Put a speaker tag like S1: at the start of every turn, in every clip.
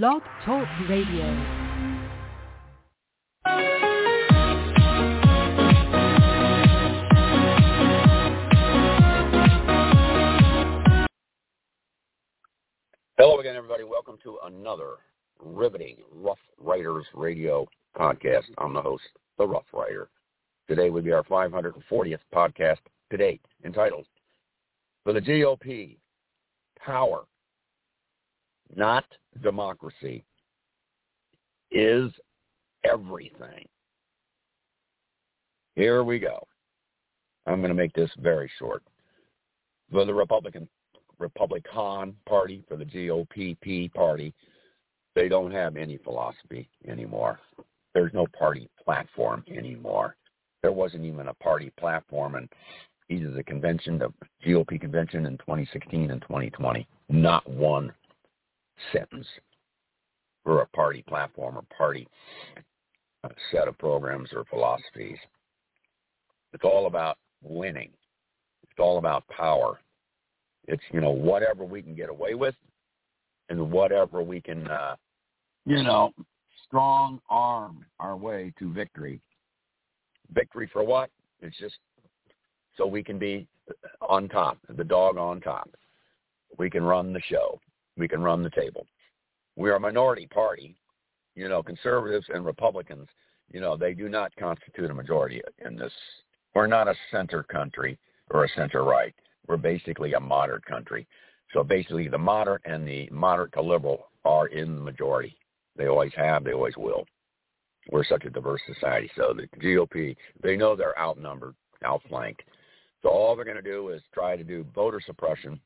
S1: Blog Talk Radio.
S2: Hello again, everybody. Welcome to another riveting Rough Riders Radio podcast. I'm the host, The Rough Rider. Today will be our 540th podcast to date, entitled For the GOP, Power, Not Democracy, is Everything. Here we go. I'm going to make this very short. For the Republican Republican Party, for the GOPP Party, they don't have any philosophy anymore. There's no party platform anymore. There wasn't even a party platform in either the convention, the GOP convention in 2016 and 2020. Not one sentence for a party platform or party uh, set of programs or philosophies. It's all about winning. It's all about power. It's, you know, whatever we can get away with and whatever we can, uh, you know, strong arm our way to victory. Victory for what? It's just so we can be on top, the dog on top. We can run the show. We can run the table. We're a minority party. You know, conservatives and Republicans, you know, they do not constitute a majority in this. We're not a center country or a center right. We're basically a moderate country. So basically the moderate and the moderate to liberal are in the majority. They always have, they always will. We're such a diverse society. So the GOP, they know they're outnumbered, outflanked. So all they're going to do is try to do voter suppression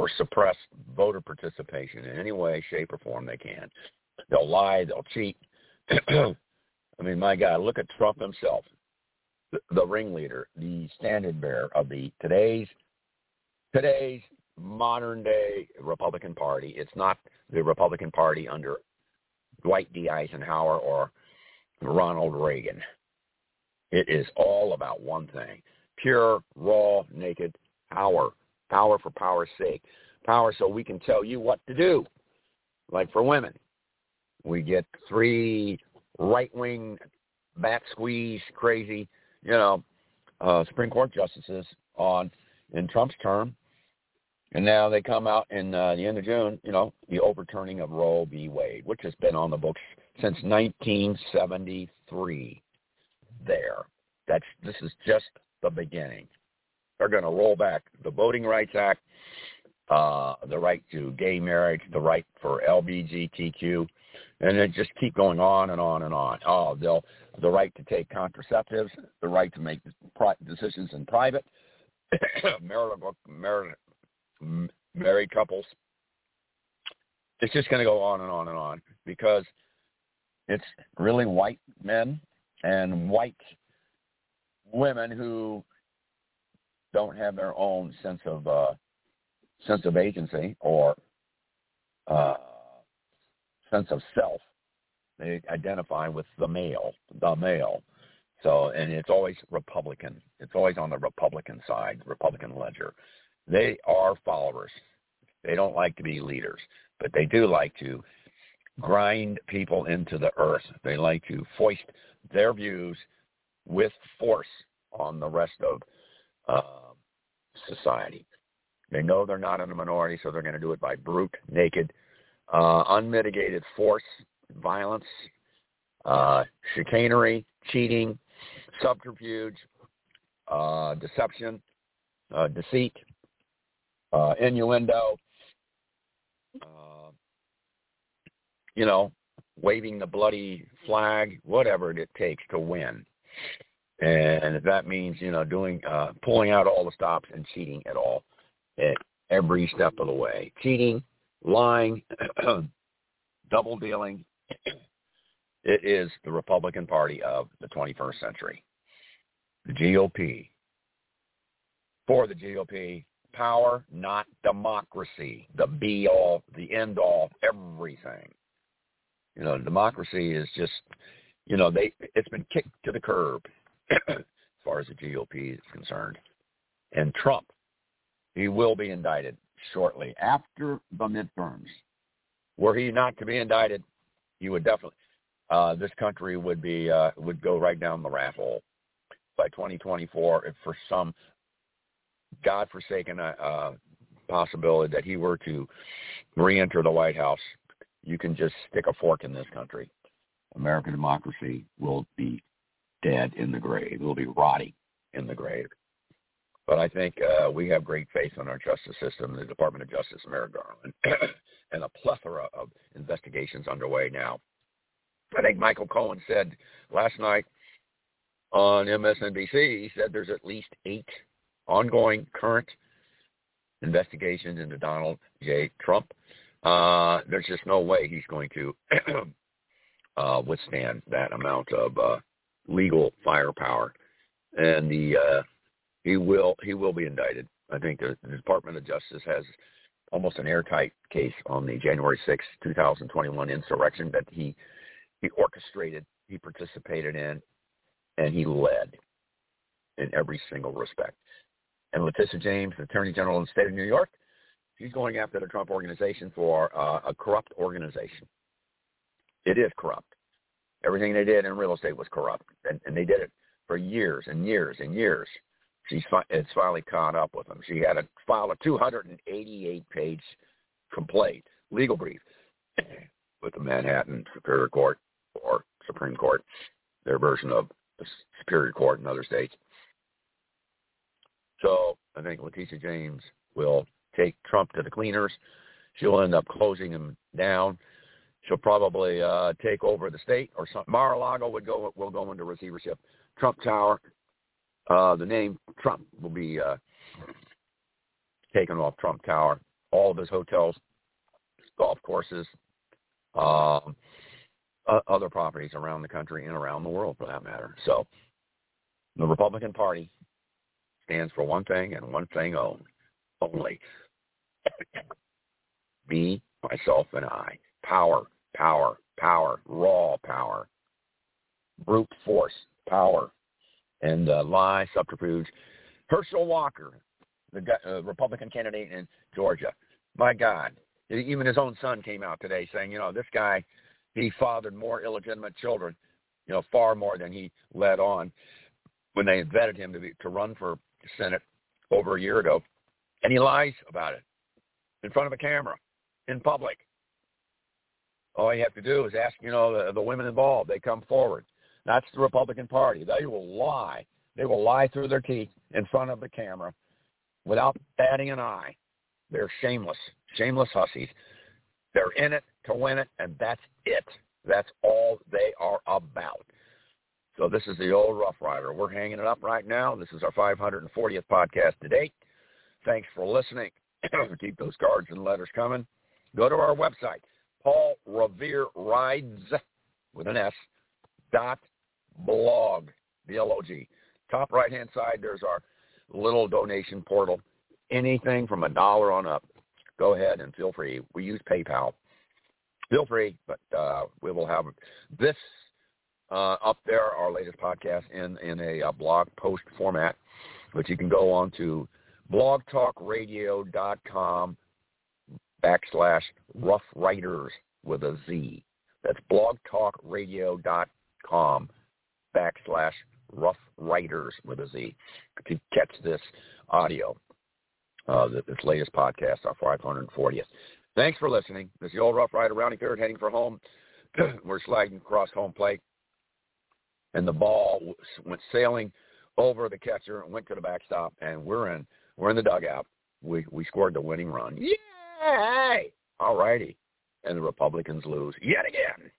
S2: or suppress voter participation in any way, shape, or form they can. They'll lie, they'll cheat. I mean, my God, look at Trump himself, the, the ringleader, the standard bearer of the today's today's modern day Republican Party. It's not the Republican Party under Dwight D. Eisenhower or Ronald Reagan. It is all about one thing pure, raw, naked power. Power for power's sake. Power so we can tell you what to do. Like for women, we get three right-wing, back squeeze, crazy, you know, uh, Supreme Court justices on in Trump's term. And now they come out in uh, the end of June, you know, the overturning of Roe v. Wade, which has been on the books since 1973. There, that's this is just the beginning. They're going to roll back the Voting Rights Act, uh, the right to gay marriage, the right for LGBTQ, and then just keep going on and on and on. Oh, they'll the right to take contraceptives, the right to make decisions in private, marital, marital, married couples. It's just going to go on and on and on because it's really white men and white women who don't have their own sense of uh, sense of agency or uh, sense of self. They identify with the male, the male. So, and it's always Republican. It's always on the Republican side, Republican ledger. They are followers. They don't like to be leaders, but they do like to grind people into the earth. They like to foist their views with force on the rest of uh, society. They know they're not in a minority, so they're going to do it by brute, naked, uh, unmitigated force, violence, uh, chicanery, cheating, subterfuge, uh, deception, uh, deceit, uh, innuendo, uh, you know, waving the bloody flag, whatever it takes to win. And if that means, you know, doing, uh, pulling out all the stops and cheating at all, at every step of the way. Cheating, lying, double dealing. It is the Republican Party of the 21st century. The GOP. For the GOP, power, not democracy. The be all, the end all, everything. You know, democracy is just, you know, they it's been kicked to the curb as far as the GOP is concerned. And Trump, he will be indicted shortly after the midterms. were he not to be indicted, you would definitely uh, this country would be uh, would go right down the rat hole by 2024 if for some godforsaken uh, uh, possibility that he were to re-enter the White House, you can just stick a fork in this country. American democracy will be dead in the grave. It will be rotting in the grave. But I think uh, we have great faith in our justice system, the Department of Justice, Merrick Garland, and a plethora of investigations underway now. I think Michael Cohen said last night on MSNBC, he said there's at least eight ongoing current investigations into Donald J. Trump. Uh, there's just no way he's going to uh, withstand that amount of uh, legal firepower, and the uh, he will he will be indicted. I think the, Department of Justice has almost an airtight case on the January 6, 2021 insurrection that he he orchestrated, he participated in, and he led in every single respect. And Letitia James, Attorney General in the state of New York, she's going after the Trump organization for uh, a corrupt organization. It is corrupt. Everything they did in real estate was corrupt, and, and they did it for years and years and years. She's fi- it's finally caught up with them. She had to file a 288-page complaint, legal brief, with the Manhattan Superior Court or Supreme Court, their version of the Superior Court in other states. So I think Letitia James will take Trump to the cleaners. She'll end up closing him down. She'll probably uh, take over the state or something. Mar-a-Lago would go will go into receivership. Trump Tower, uh, the name Trump will be uh, taken off Trump Tower. All of his hotels, golf courses, um, other properties around the country and around the world, for that matter. So, the Republican Party stands for one thing and one thing only: me, myself, and I power, power, power, raw power, brute force, power, and uh, lie, subterfuge. Herschel Walker, the uh, Republican candidate in Georgia, my God, even his own son came out today saying, you know, this guy, he fathered more illegitimate children, you know, far more than he led on when they vetted him to be, to run for Senate over a year ago, and he lies about it in front of a camera in public. All you have to do is ask, you know, the, the women involved. They come forward. That's the Republican Party. They will lie. They will lie through their teeth in front of the camera without batting an eye. They're shameless, shameless hussies. They're in it to win it, and that's it. That's all they are about. So this is the old Rough Rider. We're hanging it up right now. This is our 540th podcast to date. Thanks for listening. Keep those cards and letters coming. Go to our website, Paul Revere Rides with an S dot blog B L O G. Top right hand side, there's our little donation portal. Anything from a dollar on up, go ahead and feel free. We use PayPal. Feel free, but uh, we will have this uh, up there, our latest podcast in in a, a uh, blog post format, but you can go on to blogtalkradio.com backslash rough riders with a Z. That's blogtalkradio.com backslash rough riders with a Z to catch this audio, uh, this latest podcast, our 540th. Thanks for listening. This is the old Rough Rider, Rounding Third, heading for home. We're sliding across home plate and the ball went sailing over the catcher and went to the backstop, and we're in we're in the dugout. We we scored the winning run. Yay! All righty, and the Republicans lose yet again.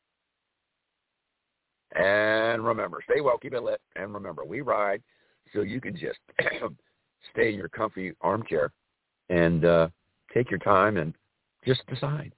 S2: And remember, stay well, keep it lit, and remember, we ride so you can just stay in your comfy armchair and uh, take your time and just decide.